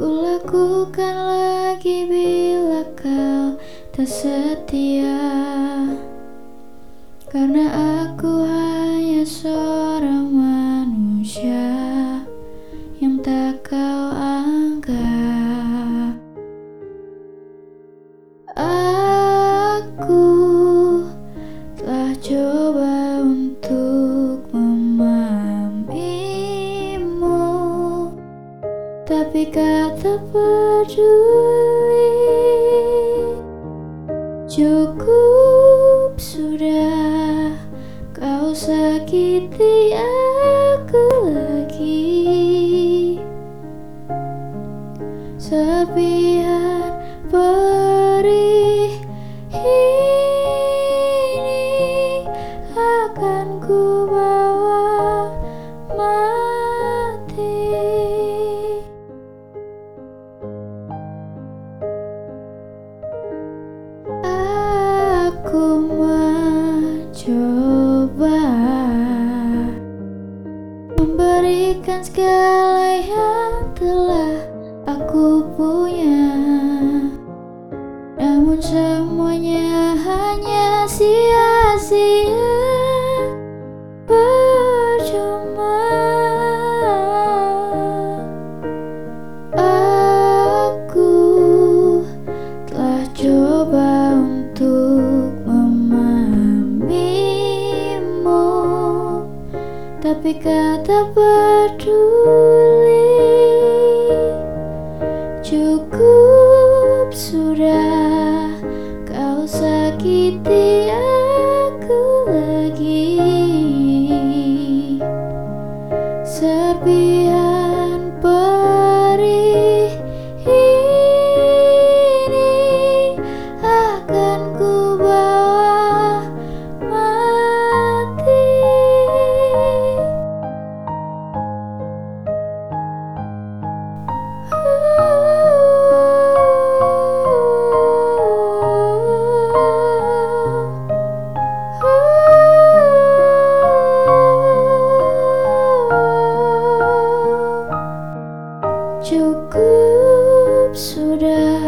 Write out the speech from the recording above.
Kulakukan lagi bila kau tak setia. Karena aku hanya seorang manusia Yang tak kau anggap. Aku telah coba Kau tak peduli. Cukup sudah kau sakiti aku lagi. Serpihan perih ini akan ku Memberikan segala yang telah aku punya. Namun semuanya mereka tak peduli. Cukup sudah kau sakiti aku lagi. Serpihan cukup sudah.